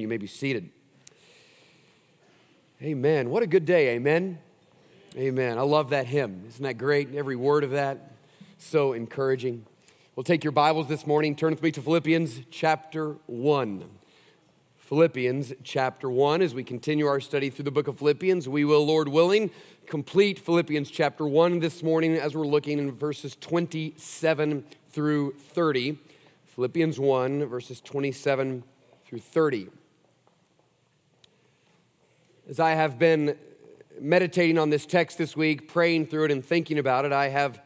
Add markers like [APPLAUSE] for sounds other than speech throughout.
You may be seated. Amen. What a good day. Amen. Amen. I love that hymn. Isn't that great? Every word of that so encouraging. We'll take your Bibles this morning. Turn with me to Philippians chapter 1. Philippians chapter 1. As we continue our study through the book of Philippians, we will, Lord willing, complete Philippians chapter 1 this morning as we're looking in verses 27 through 30. Philippians 1, verses 27 through 30. As I have been meditating on this text this week, praying through it and thinking about it, I have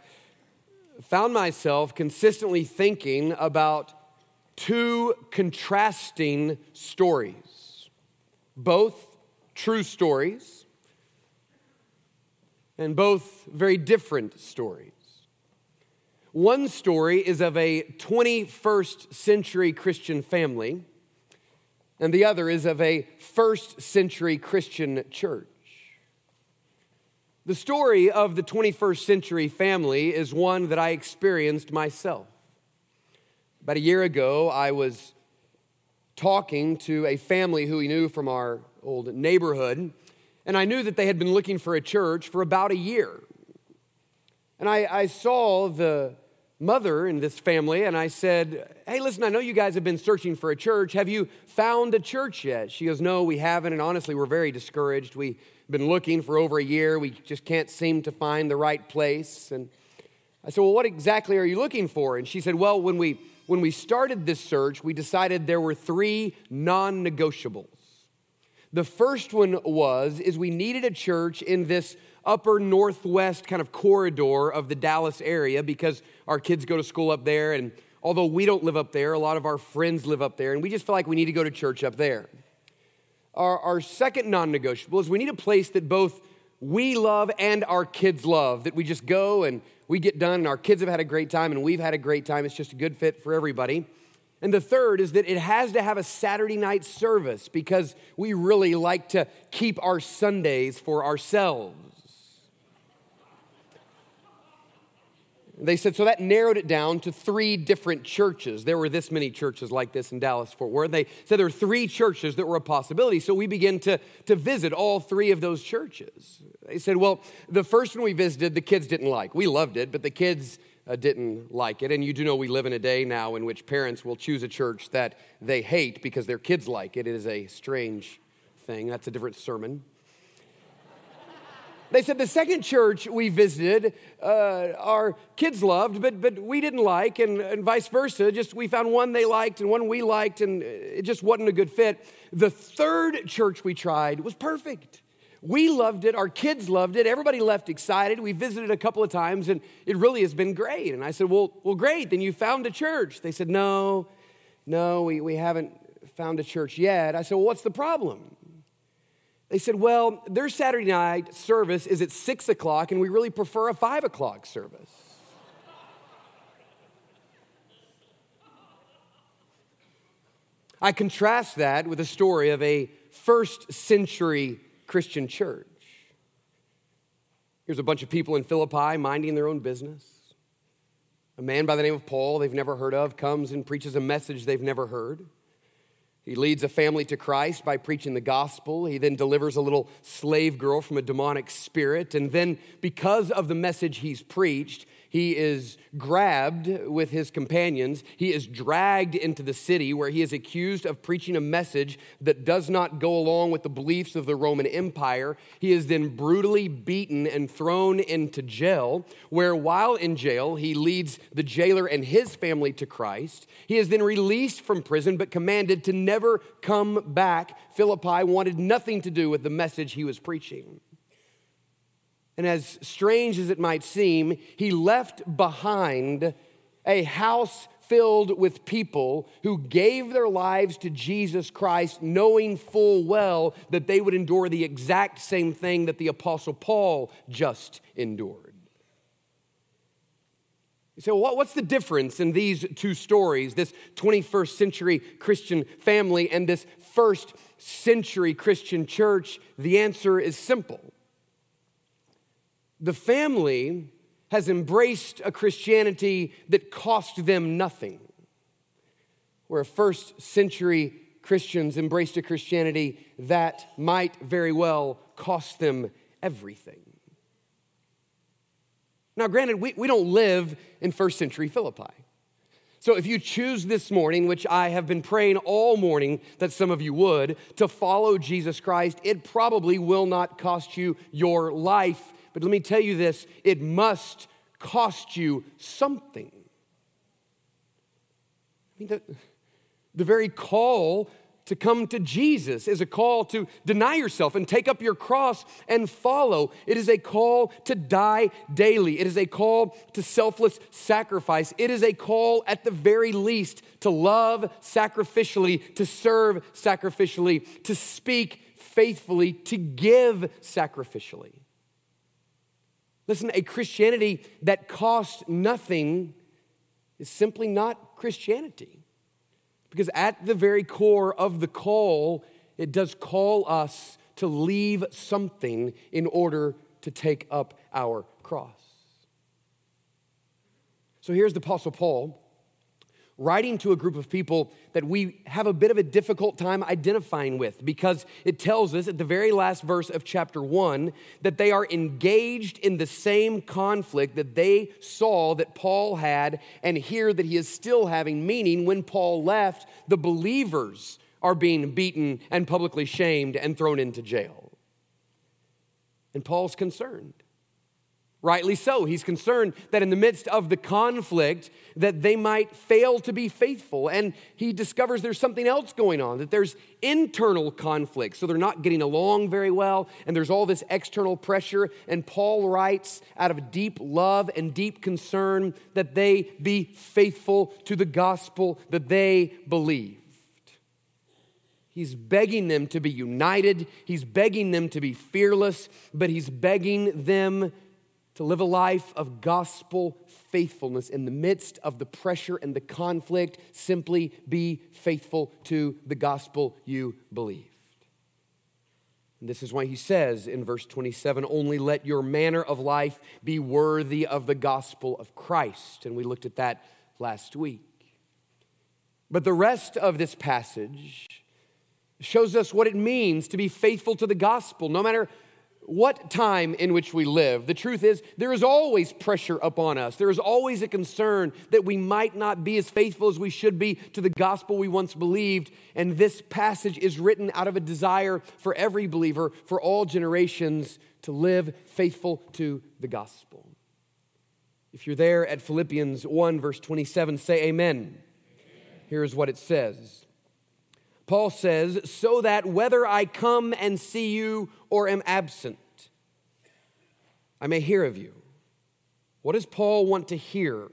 found myself consistently thinking about two contrasting stories, both true stories and both very different stories. One story is of a 21st century Christian family and the other is of a first century Christian church. The story of the 21st century family is one that I experienced myself. About a year ago, I was talking to a family who we knew from our old neighborhood, and I knew that they had been looking for a church for about a year. And I, I saw the mother in this family and I said, Hey, listen, I know you guys have been searching for a church. Have you found a church yet? She goes, No, we haven't. And honestly, we're very discouraged. We've been looking for over a year. We just can't seem to find the right place. And I said, Well, what exactly are you looking for? And she said, Well, when we when we started this search, we decided there were three non-negotiables. The first one was is we needed a church in this upper northwest kind of corridor of the Dallas area because our kids go to school up there. And although we don't live up there, a lot of our friends live up there. And we just feel like we need to go to church up there. Our, our second non negotiable is we need a place that both we love and our kids love, that we just go and we get done and our kids have had a great time and we've had a great time. It's just a good fit for everybody. And the third is that it has to have a Saturday night service because we really like to keep our Sundays for ourselves. They said, so that narrowed it down to three different churches. There were this many churches like this in Dallas, Fort Worth. They said there were three churches that were a possibility. So we began to, to visit all three of those churches. They said, well, the first one we visited, the kids didn't like. We loved it, but the kids uh, didn't like it. And you do know we live in a day now in which parents will choose a church that they hate because their kids like it. It is a strange thing. That's a different sermon. [LAUGHS] They said the second church we visited, uh, our kids loved, but, but we didn't like, and, and vice versa. Just we found one they liked and one we liked, and it just wasn't a good fit. The third church we tried was perfect. We loved it, our kids loved it, everybody left excited. We visited a couple of times, and it really has been great. And I said, Well, well great, then you found a church. They said, No, no, we, we haven't found a church yet. I said, Well, what's the problem? They said, Well, their Saturday night service is at six o'clock, and we really prefer a five o'clock service. I contrast that with a story of a first century Christian church. Here's a bunch of people in Philippi minding their own business. A man by the name of Paul, they've never heard of, comes and preaches a message they've never heard. He leads a family to Christ by preaching the gospel. He then delivers a little slave girl from a demonic spirit. And then, because of the message he's preached, he is grabbed with his companions. He is dragged into the city where he is accused of preaching a message that does not go along with the beliefs of the Roman Empire. He is then brutally beaten and thrown into jail, where while in jail, he leads the jailer and his family to Christ. He is then released from prison but commanded to never come back. Philippi wanted nothing to do with the message he was preaching. And as strange as it might seem, he left behind a house filled with people who gave their lives to Jesus Christ, knowing full well that they would endure the exact same thing that the Apostle Paul just endured. You say, what's the difference in these two stories, this 21st century Christian family and this first century Christian church? The answer is simple the family has embraced a Christianity that cost them nothing. Where first century Christians embraced a Christianity that might very well cost them everything. Now, granted, we, we don't live in first century Philippi. So, if you choose this morning, which I have been praying all morning that some of you would, to follow Jesus Christ, it probably will not cost you your life. But let me tell you this it must cost you something. I mean, the, the very call to come to Jesus is a call to deny yourself and take up your cross and follow. It is a call to die daily. It is a call to selfless sacrifice. It is a call, at the very least, to love sacrificially, to serve sacrificially, to speak faithfully, to give sacrificially. Listen, a Christianity that costs nothing is simply not Christianity. Because at the very core of the call, it does call us to leave something in order to take up our cross. So here's the Apostle Paul writing to a group of people that we have a bit of a difficult time identifying with because it tells us at the very last verse of chapter 1 that they are engaged in the same conflict that they saw that Paul had and here that he is still having, meaning when Paul left, the believers are being beaten and publicly shamed and thrown into jail. And Paul's concerned. Rightly so. He's concerned that in the midst of the conflict that they might fail to be faithful. And he discovers there's something else going on, that there's internal conflict. So they're not getting along very well, and there's all this external pressure. And Paul writes out of deep love and deep concern that they be faithful to the gospel that they believed. He's begging them to be united. He's begging them to be fearless, but he's begging them to live a life of gospel faithfulness in the midst of the pressure and the conflict. Simply be faithful to the gospel you believed. And this is why he says in verse 27 only let your manner of life be worthy of the gospel of Christ. And we looked at that last week. But the rest of this passage shows us what it means to be faithful to the gospel, no matter what time in which we live, the truth is there is always pressure upon us. There is always a concern that we might not be as faithful as we should be to the gospel we once believed. And this passage is written out of a desire for every believer, for all generations, to live faithful to the gospel. If you're there at Philippians 1, verse 27, say amen. amen. Here's what it says Paul says, so that whether I come and see you or am absent, I may hear of you. What does Paul want to hear?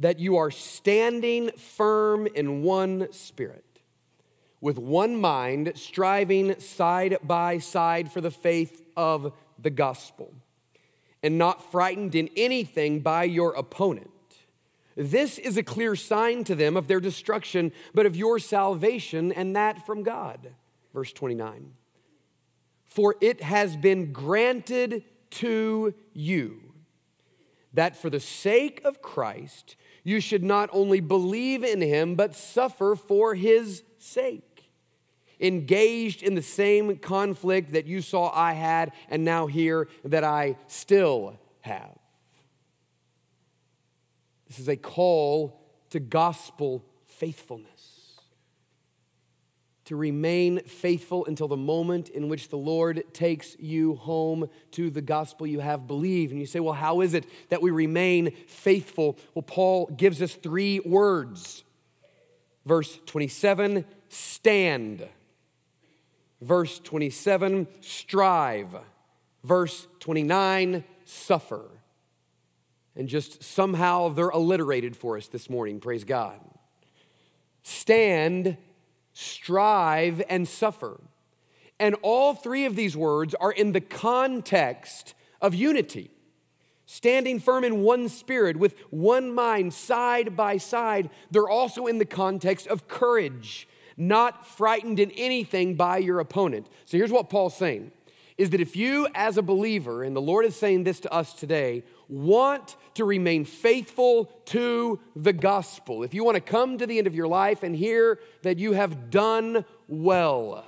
That you are standing firm in one spirit, with one mind, striving side by side for the faith of the gospel, and not frightened in anything by your opponent this is a clear sign to them of their destruction, but of your salvation, and that from God. Verse 29. For it has been granted to you that for the sake of Christ, you should not only believe in him, but suffer for his sake. Engaged in the same conflict that you saw I had, and now hear that I still have. This is a call to gospel faithfulness. To remain faithful until the moment in which the Lord takes you home to the gospel you have believed. And you say, well, how is it that we remain faithful? Well, Paul gives us three words. Verse 27, stand. Verse 27, strive. Verse 29, suffer and just somehow they're alliterated for us this morning. Praise God. Stand, strive, and suffer. And all three of these words are in the context of unity. Standing firm in one spirit, with one mind, side by side, they're also in the context of courage, not frightened in anything by your opponent. So here's what Paul's saying is that if you, as a believer, and the Lord is saying this to us today, want to remain faithful to the gospel, if you want to come to the end of your life and hear that you have done well,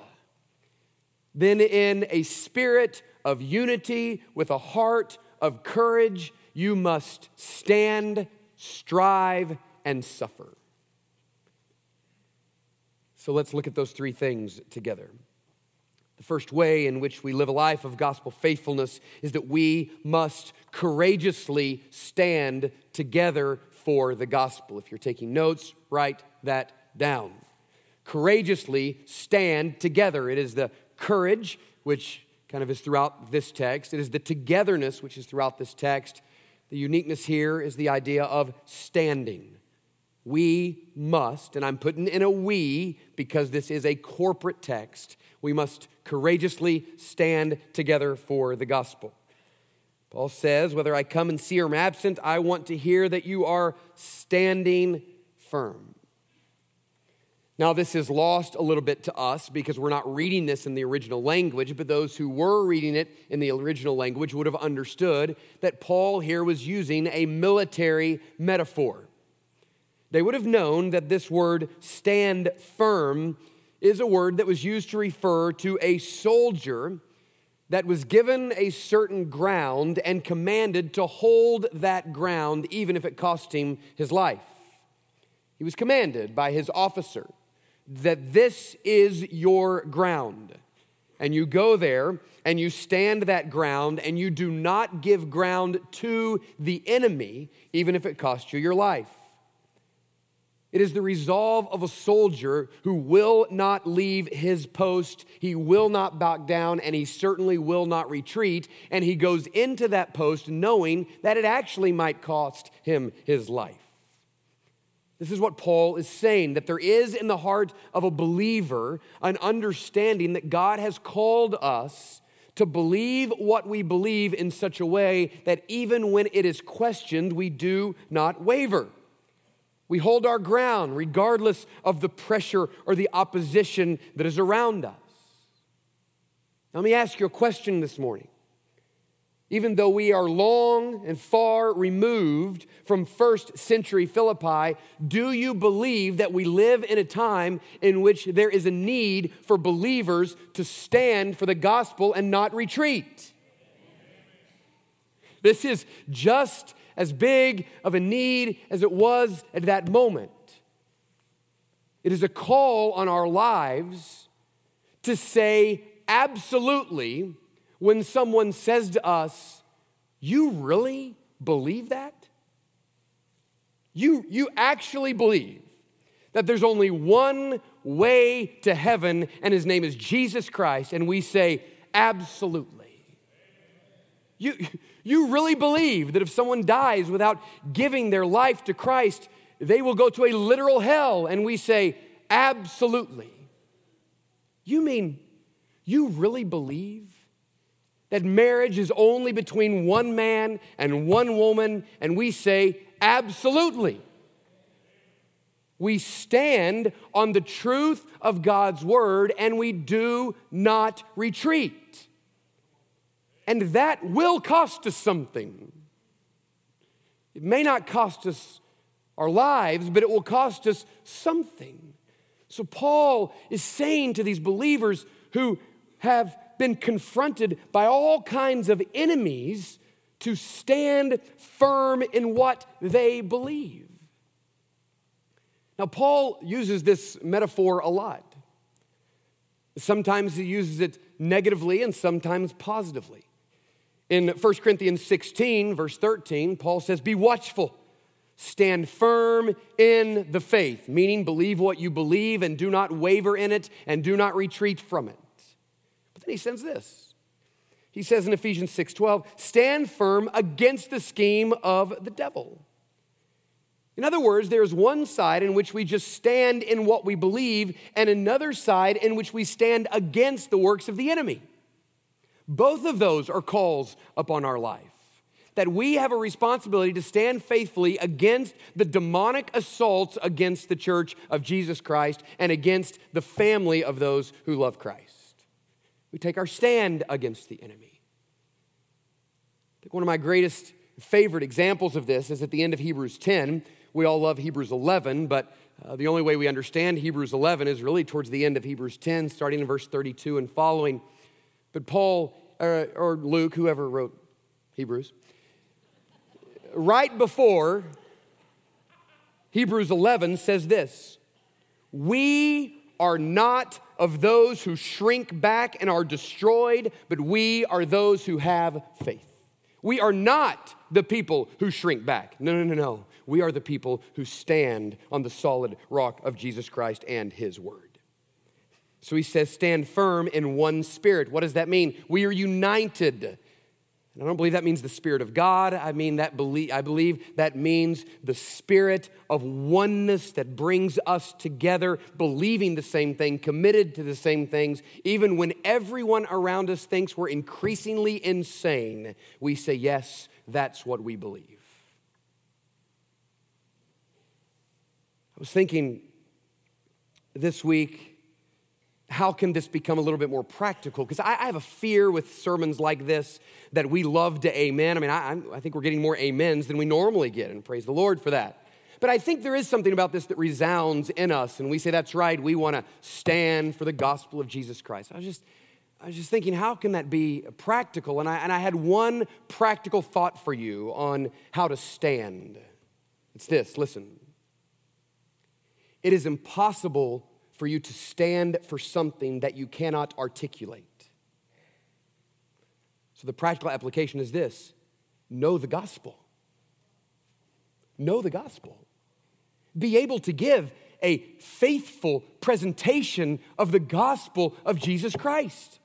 then in a spirit of unity, with a heart of courage, you must stand, strive, and suffer. So let's look at those three things together. The first way in which we live a life of gospel faithfulness is that we must courageously stand together for the gospel. If you're taking notes, write that down. Courageously stand together. It is the courage, which kind of is throughout this text, it is the togetherness, which is throughout this text. The uniqueness here is the idea of standing. We must, and I'm putting in a we because this is a corporate text, we must courageously stand together for the gospel. Paul says, Whether I come and see or am absent, I want to hear that you are standing firm. Now, this is lost a little bit to us because we're not reading this in the original language, but those who were reading it in the original language would have understood that Paul here was using a military metaphor. They would have known that this word stand firm is a word that was used to refer to a soldier that was given a certain ground and commanded to hold that ground even if it cost him his life. He was commanded by his officer that this is your ground. And you go there and you stand that ground and you do not give ground to the enemy, even if it costs you your life. It is the resolve of a soldier who will not leave his post, he will not back down, and he certainly will not retreat. And he goes into that post knowing that it actually might cost him his life. This is what Paul is saying that there is in the heart of a believer an understanding that God has called us to believe what we believe in such a way that even when it is questioned, we do not waver. We hold our ground regardless of the pressure or the opposition that is around us. Let me ask you a question this morning. Even though we are long and far removed from first century Philippi, do you believe that we live in a time in which there is a need for believers to stand for the gospel and not retreat? This is just as big of a need as it was at that moment. It is a call on our lives to say absolutely when someone says to us, You really believe that? You, you actually believe that there's only one way to heaven, and his name is Jesus Christ, and we say, Absolutely. You, you really believe that if someone dies without giving their life to Christ, they will go to a literal hell? And we say, absolutely. You mean you really believe that marriage is only between one man and one woman? And we say, absolutely. We stand on the truth of God's word and we do not retreat. And that will cost us something. It may not cost us our lives, but it will cost us something. So, Paul is saying to these believers who have been confronted by all kinds of enemies to stand firm in what they believe. Now, Paul uses this metaphor a lot. Sometimes he uses it negatively and sometimes positively. In 1 Corinthians 16, verse 13, Paul says, Be watchful, stand firm in the faith, meaning believe what you believe and do not waver in it and do not retreat from it. But then he says this. He says in Ephesians 6:12, stand firm against the scheme of the devil. In other words, there's one side in which we just stand in what we believe, and another side in which we stand against the works of the enemy. Both of those are calls upon our life. That we have a responsibility to stand faithfully against the demonic assaults against the church of Jesus Christ and against the family of those who love Christ. We take our stand against the enemy. I think one of my greatest favorite examples of this is at the end of Hebrews 10. We all love Hebrews 11, but uh, the only way we understand Hebrews 11 is really towards the end of Hebrews 10, starting in verse 32 and following. But Paul, uh, or Luke, whoever wrote Hebrews, right before Hebrews 11 says this We are not of those who shrink back and are destroyed, but we are those who have faith. We are not the people who shrink back. No, no, no, no. We are the people who stand on the solid rock of Jesus Christ and His Word. So he says, stand firm in one spirit. What does that mean? We are united and I don't believe that means the Spirit of God. I mean that believe, I believe that means the spirit of oneness that brings us together, believing the same thing, committed to the same things. Even when everyone around us thinks we're increasingly insane, we say, yes, that's what we believe. I was thinking this week how can this become a little bit more practical? Because I, I, have a fear with sermons like this that we love to amen. I mean, I, I think we're getting more amens than we normally get, and praise the Lord for that. But I think there is something about this that resounds in us, and we say, that's right, we want to stand for the gospel of Jesus Christ. I was just, I was just thinking, how can that be practical? And I, and I had one practical thought for you on how to stand. It's this listen. It is impossible for you to stand for something that you cannot articulate. So the practical application is this know the gospel. Know the gospel. Be able to give a faithful presentation of the gospel of Jesus Christ.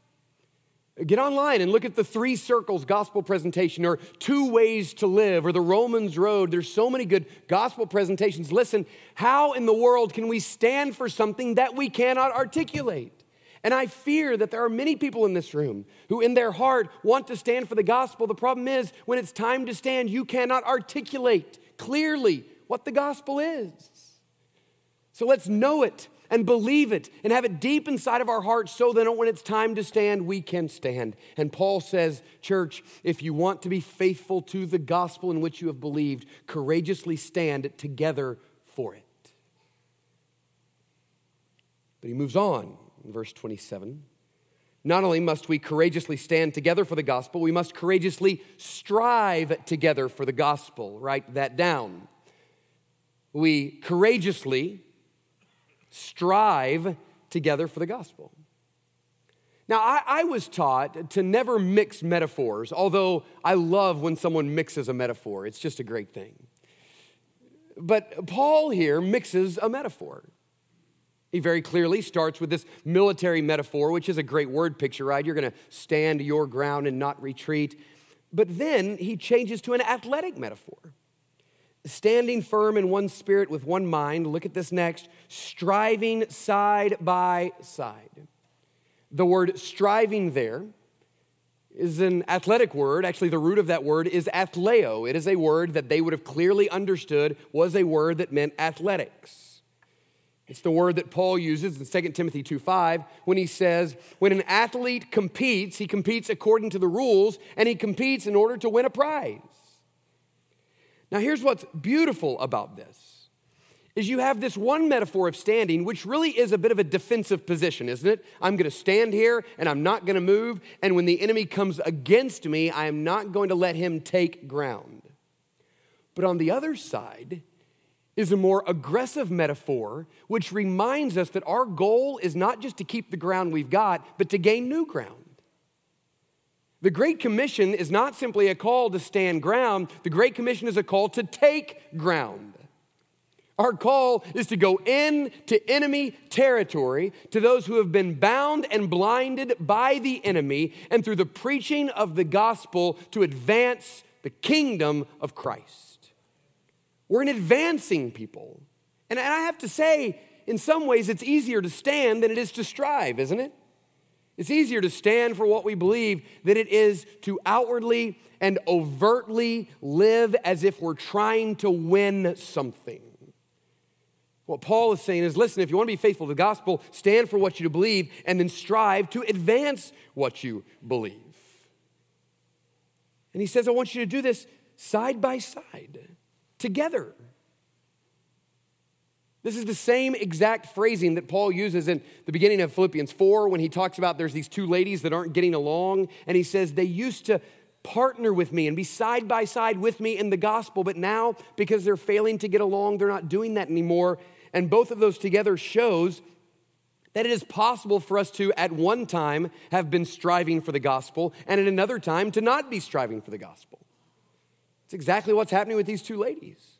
Get online and look at the three circles gospel presentation or two ways to live or the Romans road. There's so many good gospel presentations. Listen, how in the world can we stand for something that we cannot articulate? And I fear that there are many people in this room who, in their heart, want to stand for the gospel. The problem is, when it's time to stand, you cannot articulate clearly what the gospel is. So let's know it and believe it and have it deep inside of our hearts so that when it's time to stand, we can stand. And Paul says, Church, if you want to be faithful to the gospel in which you have believed, courageously stand together for it. But he moves on in verse 27. Not only must we courageously stand together for the gospel, we must courageously strive together for the gospel. Write that down. We courageously strive together for the gospel. Now, I, I, was taught to never mix metaphors, although I love when someone mixes a metaphor. It's just a great thing. But Paul here mixes a metaphor. He very clearly starts with this military metaphor, which is a great word picture, right? You're going to stand your ground and not retreat. But then he changes to an athletic metaphor standing firm in one spirit with one mind. Look at this next striving side by side. The word striving there is an athletic word. Actually, the root of that word is athleo. It is a word that they would have clearly understood was a word that meant athletics. It's the word that Paul uses in 2 Timothy 2:5 when he says, when an athlete competes, he competes according to the rules and he competes in order to win a prize. Now, here's what's beautiful about this is you have this one metaphor of standing, which really is a bit of a defensive position, isn't it? I'm going to stand here and I'm not going to move. And when the enemy comes against me, I am not going to let him take ground. But on the other side is a more aggressive metaphor, which reminds us that our goal is not just to keep the ground we've got, but to gain new ground. The Great Commission is not simply a call to stand ground, the Great Commission is a call to take ground. Our call is to go into enemy territory to those who have been bound and blinded by the enemy, and through the preaching of the gospel to advance the kingdom of Christ. We're an advancing people. And I have to say, in some ways, it's easier to stand than it is to strive, isn't it? It's easier to stand for what we believe than it is to outwardly and overtly live as if we're trying to win something. What Paul is saying is listen, if you want to be faithful to the gospel, stand for what you believe and then strive to advance what you believe. And he says, I want you to do this side by side, together. This is the same exact phrasing that Paul uses in the beginning of Philippians 4 when he talks about there's these two ladies that aren't getting along. And he says, They used to partner with me and be side by side with me in the gospel, but now because they're failing to get along, they're not doing that anymore. And both of those together shows that it is possible for us to, at one time, have been striving for the gospel, and at another time, to not be striving for the gospel. It's exactly what's happening with these two ladies.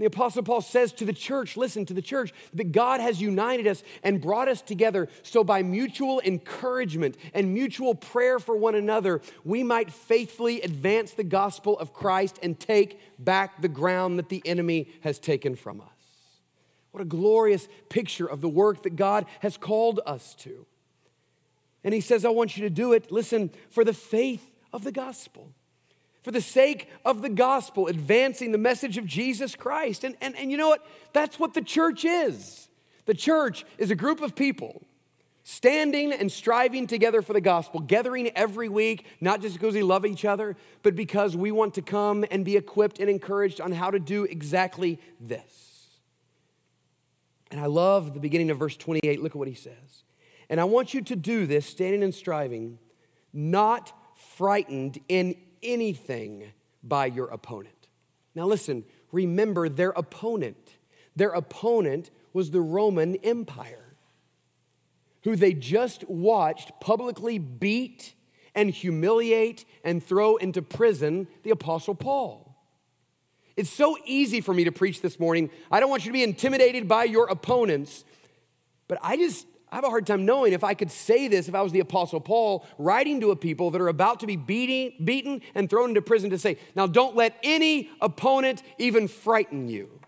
The Apostle Paul says to the church, listen to the church, that God has united us and brought us together so by mutual encouragement and mutual prayer for one another, we might faithfully advance the gospel of Christ and take back the ground that the enemy has taken from us. What a glorious picture of the work that God has called us to. And he says, I want you to do it, listen, for the faith of the gospel for the sake of the gospel, advancing the message of Jesus Christ. And, and, and you know what? That's what the church is. The church is a group of people standing and striving together for the gospel, gathering every week, not just because we love each other, but because we want to come and be equipped and encouraged on how to do exactly this. And I love the beginning of verse 28. Look at what he says. And I want you to do this, standing and striving, not frightened in anything by your opponent. Now, listen, remember their opponent. Their opponent was the Roman Empire, who they just watched publicly beat and humiliate and throw into prison the Apostle Paul. It's so easy for me to preach this morning. I don't want you to be intimidated by your opponents, but I just I have a hard time knowing if I could say this if I was the Apostle Paul writing to a people that are about to be beating, beaten and thrown into prison to say, now don't let any opponent even frighten you.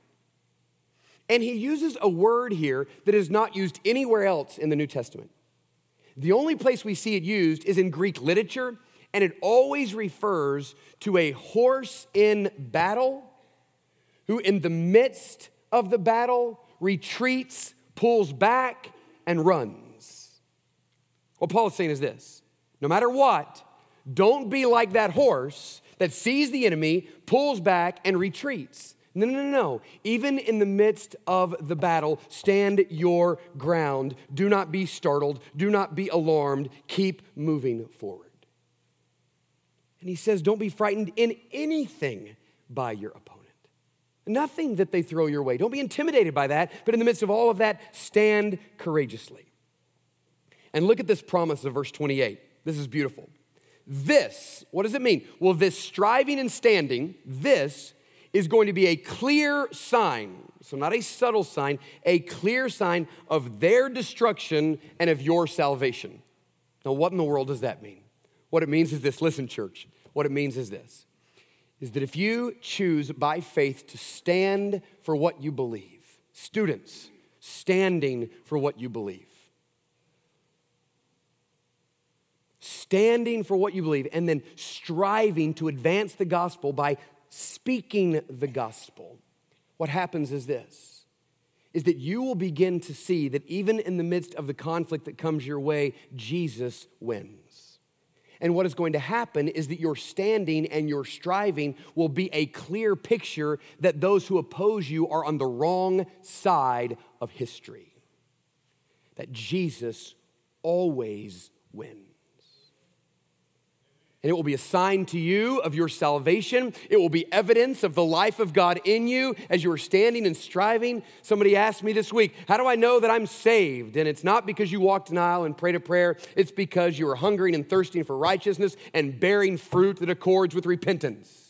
And he uses a word here that is not used anywhere else in the New Testament. The only place we see it used is in Greek literature, and it always refers to a horse in battle who, in the midst of the battle, retreats, pulls back, and runs. What Paul is saying is this no matter what, don't be like that horse that sees the enemy, pulls back, and retreats. No, no, no, no. Even in the midst of the battle, stand your ground. Do not be startled. Do not be alarmed. Keep moving forward. And he says, don't be frightened in anything by your opponent. Nothing that they throw your way. Don't be intimidated by that, but in the midst of all of that, stand courageously. And look at this promise of verse 28. This is beautiful. This, what does it mean? Well, this striving and standing, this is going to be a clear sign. So, not a subtle sign, a clear sign of their destruction and of your salvation. Now, what in the world does that mean? What it means is this listen, church. What it means is this is that if you choose by faith to stand for what you believe, students, standing for what you believe, standing for what you believe, and then striving to advance the gospel by speaking the gospel, what happens is this is that you will begin to see that even in the midst of the conflict that comes your way, Jesus wins. And what is going to happen is that your standing and your striving will be a clear picture that those who oppose you are on the wrong side of history. That Jesus always wins and it will be a sign to you of your salvation. It will be evidence of the life of God in you as you are standing and striving. Somebody asked me this week, How do I know that I'm saved? And it's not because you walked an aisle and prayed a prayer, it's because you are hungering and thirsting for righteousness and bearing fruit that accords with repentance.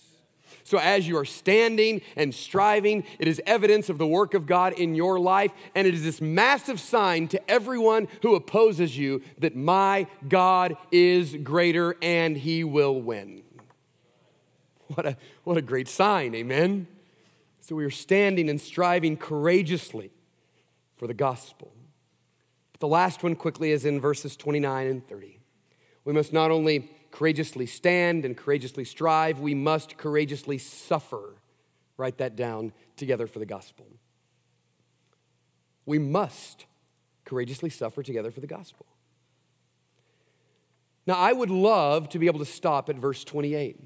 So, as you are standing and striving, it is evidence of the work of God in your life. And it is this massive sign to everyone who opposes you that my God is greater and he will win. What a, what a great sign, amen? So, we are standing and striving courageously for the gospel. But the last one quickly is in verses 29 and 30. We must not only courageously stand and courageously strive, we must courageously suffer. Write that down together for the gospel. We must courageously suffer together for the gospel. Now, I would love to be able to stop at verse 28.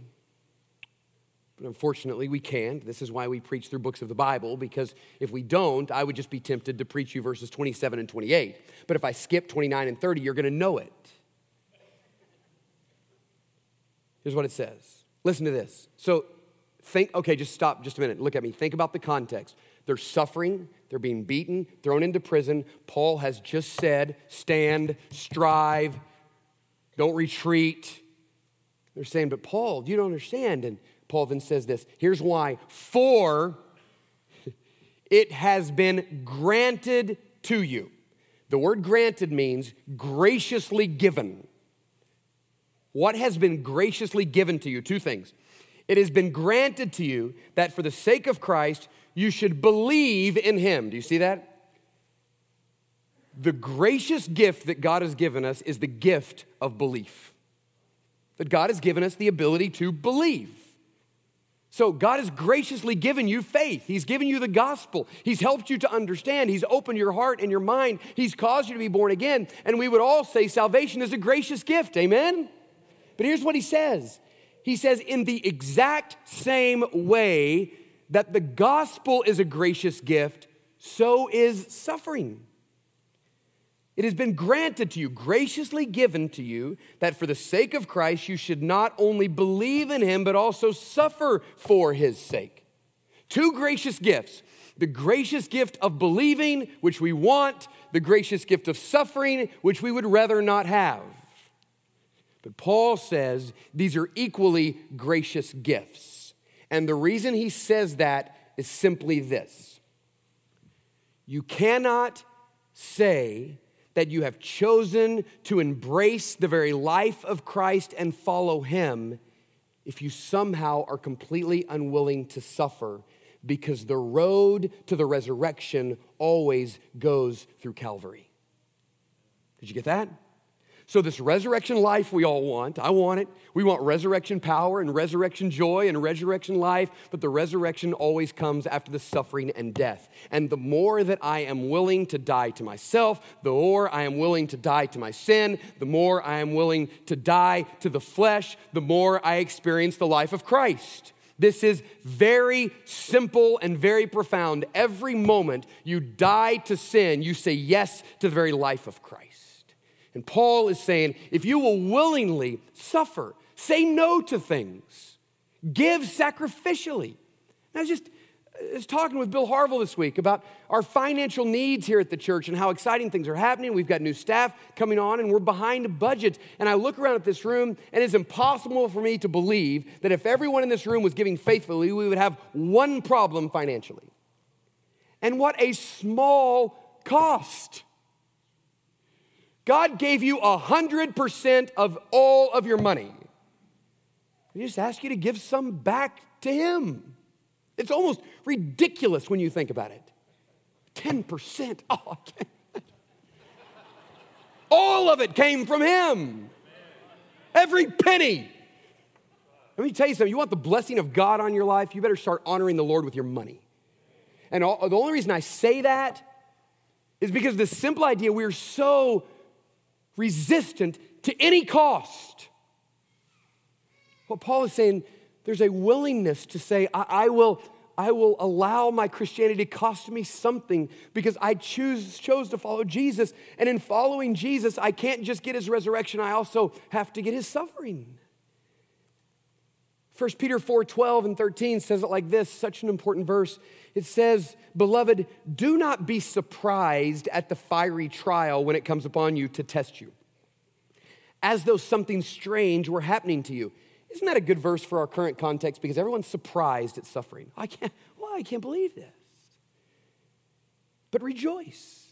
But unfortunately, we can't. This is why we preach through books of the Bible, because if we don't, I would just be tempted to preach you verses 27 and 28. But if I skip 29 and 30, you're going to know it. Here's what it says. Listen to this. So, think, okay, just stop just a minute. Look at me. Think about the context. They're suffering, they're being beaten, thrown into prison. Paul has just said, stand, strive, don't retreat. They're saying, but Paul, you don't understand. And Paul then says this here's why. For it has been granted to you. The word granted means graciously given. What has been graciously given to you? Two things. It has been granted to you that for the sake of Christ, you should believe in him. Do you see that? The gracious gift that God has given us is the gift of belief. That God has given us the ability to believe. So, God has graciously given you faith. He's given you the gospel. He's helped you to understand. He's opened your heart and your mind. He's caused you to be born again. And we would all say salvation is a gracious gift. Amen? But here's what he says He says, in the exact same way that the gospel is a gracious gift, so is suffering. It has been granted to you, graciously given to you, that for the sake of Christ you should not only believe in him, but also suffer for his sake. Two gracious gifts the gracious gift of believing, which we want, the gracious gift of suffering, which we would rather not have. But Paul says these are equally gracious gifts. And the reason he says that is simply this you cannot say that you have chosen to embrace the very life of Christ and follow him if you somehow are completely unwilling to suffer because the road to the resurrection always goes through Calvary. Did you get that? So, this resurrection life we all want, I want it. We want resurrection power and resurrection joy and resurrection life, but the resurrection always comes after the suffering and death. And the more that I am willing to die to myself, the more I am willing to die to my sin, the more I am willing to die to the flesh, the more I experience the life of Christ. This is very simple and very profound. Every moment you die to sin, you say yes to the very life of Christ. And Paul is saying if you will willingly suffer, say no to things, give sacrificially. And I was just I was talking with Bill Harville this week about our financial needs here at the church and how exciting things are happening. We've got new staff coming on and we're behind budget. And I look around at this room and it's impossible for me to believe that if everyone in this room was giving faithfully, we would have one problem financially. And what a small cost. God gave you 100% of all of your money. He just asked you to give some back to Him. It's almost ridiculous when you think about it. 10%. [LAUGHS] Oh, all of it came from Him. Every penny. Let me tell you something. You want the blessing of God on your life? You better start honoring the Lord with your money. And all, the only reason I say that is because the simple idea we're so resistant to any cost. What Paul is saying, there's a willingness to say, I, I will. I will allow my Christianity to cost me something because I choose, chose to follow Jesus. And in following Jesus, I can't just get his resurrection, I also have to get his suffering. 1 Peter 4 12 and 13 says it like this, such an important verse. It says, Beloved, do not be surprised at the fiery trial when it comes upon you to test you, as though something strange were happening to you. Isn't that a good verse for our current context? Because everyone's surprised at suffering. I can't, well, I can't believe this. But rejoice.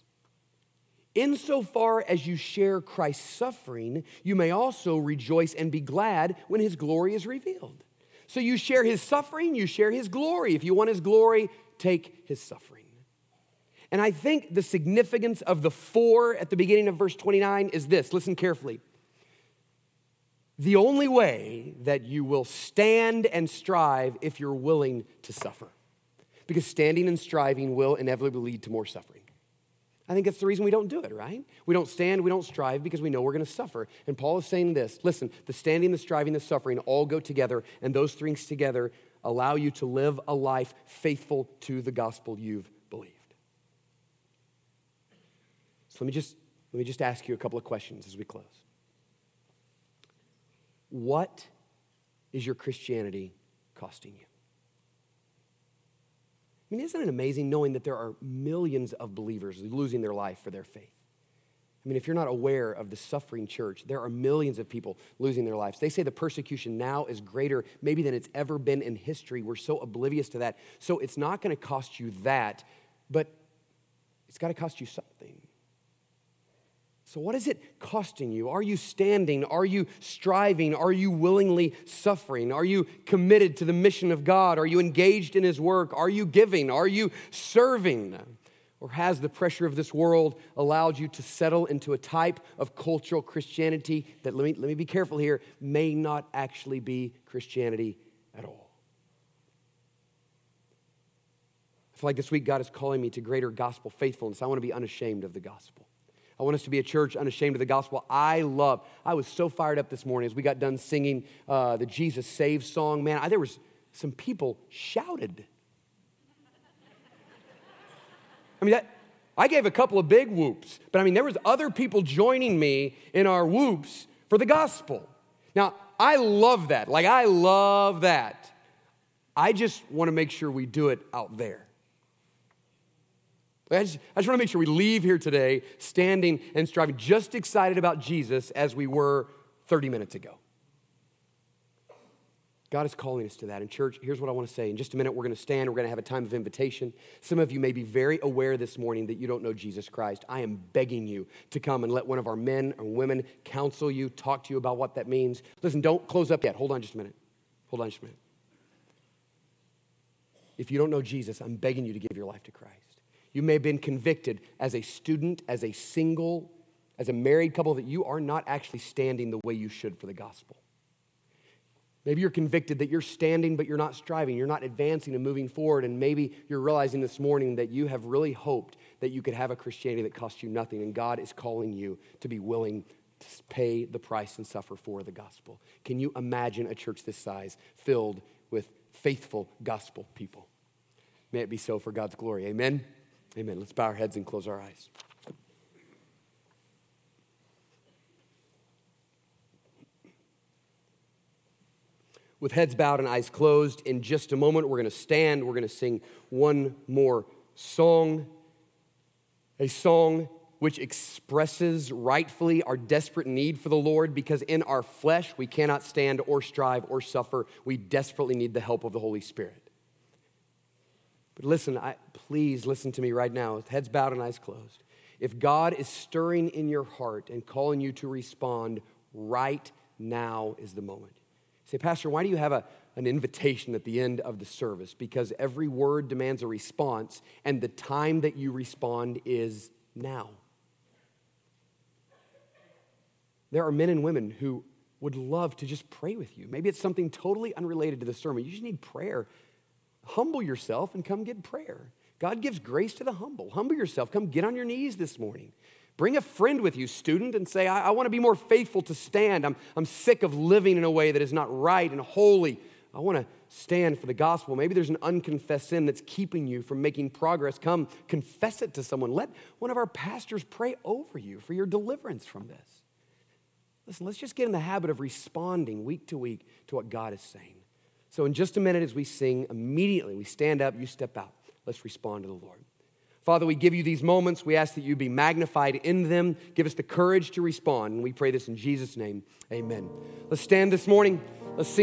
Insofar as you share Christ's suffering, you may also rejoice and be glad when his glory is revealed. So you share his suffering, you share his glory. If you want his glory, take his suffering. And I think the significance of the four at the beginning of verse 29 is this listen carefully. The only way that you will stand and strive if you're willing to suffer. Because standing and striving will inevitably lead to more suffering. I think that's the reason we don't do it, right? We don't stand, we don't strive because we know we're going to suffer. And Paul is saying this listen, the standing, the striving, the suffering all go together, and those things together allow you to live a life faithful to the gospel you've believed. So let me just, let me just ask you a couple of questions as we close. What is your Christianity costing you? I mean, isn't it amazing knowing that there are millions of believers losing their life for their faith? I mean, if you're not aware of the suffering church, there are millions of people losing their lives. They say the persecution now is greater, maybe than it's ever been in history. We're so oblivious to that. So it's not going to cost you that, but it's got to cost you something. So, what is it costing you? Are you standing? Are you striving? Are you willingly suffering? Are you committed to the mission of God? Are you engaged in His work? Are you giving? Are you serving? Or has the pressure of this world allowed you to settle into a type of cultural Christianity that, let me, let me be careful here, may not actually be Christianity at all? I feel like this week God is calling me to greater gospel faithfulness. I want to be unashamed of the gospel. I want us to be a church unashamed of the gospel. I love, I was so fired up this morning as we got done singing uh, the Jesus Saves song. Man, I, there was some people shouted. I mean, that, I gave a couple of big whoops, but I mean, there was other people joining me in our whoops for the gospel. Now, I love that. Like, I love that. I just want to make sure we do it out there. I just, I just want to make sure we leave here today standing and striving, just excited about Jesus as we were 30 minutes ago. God is calling us to that. And, church, here's what I want to say. In just a minute, we're going to stand. We're going to have a time of invitation. Some of you may be very aware this morning that you don't know Jesus Christ. I am begging you to come and let one of our men or women counsel you, talk to you about what that means. Listen, don't close up yet. Hold on just a minute. Hold on just a minute. If you don't know Jesus, I'm begging you to give your life to Christ. You may have been convicted as a student, as a single, as a married couple that you are not actually standing the way you should for the gospel. Maybe you're convicted that you're standing, but you're not striving. You're not advancing and moving forward. And maybe you're realizing this morning that you have really hoped that you could have a Christianity that costs you nothing. And God is calling you to be willing to pay the price and suffer for the gospel. Can you imagine a church this size filled with faithful gospel people? May it be so for God's glory. Amen. Amen. Let's bow our heads and close our eyes. With heads bowed and eyes closed, in just a moment, we're going to stand. We're going to sing one more song. A song which expresses rightfully our desperate need for the Lord because in our flesh we cannot stand or strive or suffer. We desperately need the help of the Holy Spirit. But listen, I, please listen to me right now with heads bowed and eyes closed. If God is stirring in your heart and calling you to respond, right now is the moment. Say, Pastor, why do you have a, an invitation at the end of the service? Because every word demands a response, and the time that you respond is now. There are men and women who would love to just pray with you. Maybe it's something totally unrelated to the sermon. You just need prayer humble yourself and come get prayer. God gives grace to the humble. Humble yourself. Come get on your knees this morning. Bring a friend with you, student, and say, I, I want to be more faithful to stand. I'm, I'm sick of living in a way that is not right and holy. I want to stand for the gospel. Maybe there's an unconfessed sin that's keeping you from making progress. Come confess it to someone. Let one of our pastors pray over you for your deliverance from this. Listen, let's just get in the habit of responding week to week to what God is saying. So, in just a minute, as we sing, immediately we stand up, you step out. Let's respond to the Lord. Father, we give you these moments. We ask that you be magnified in them. Give us the courage to respond. And we pray this in Jesus' name. Amen. Let's stand this morning.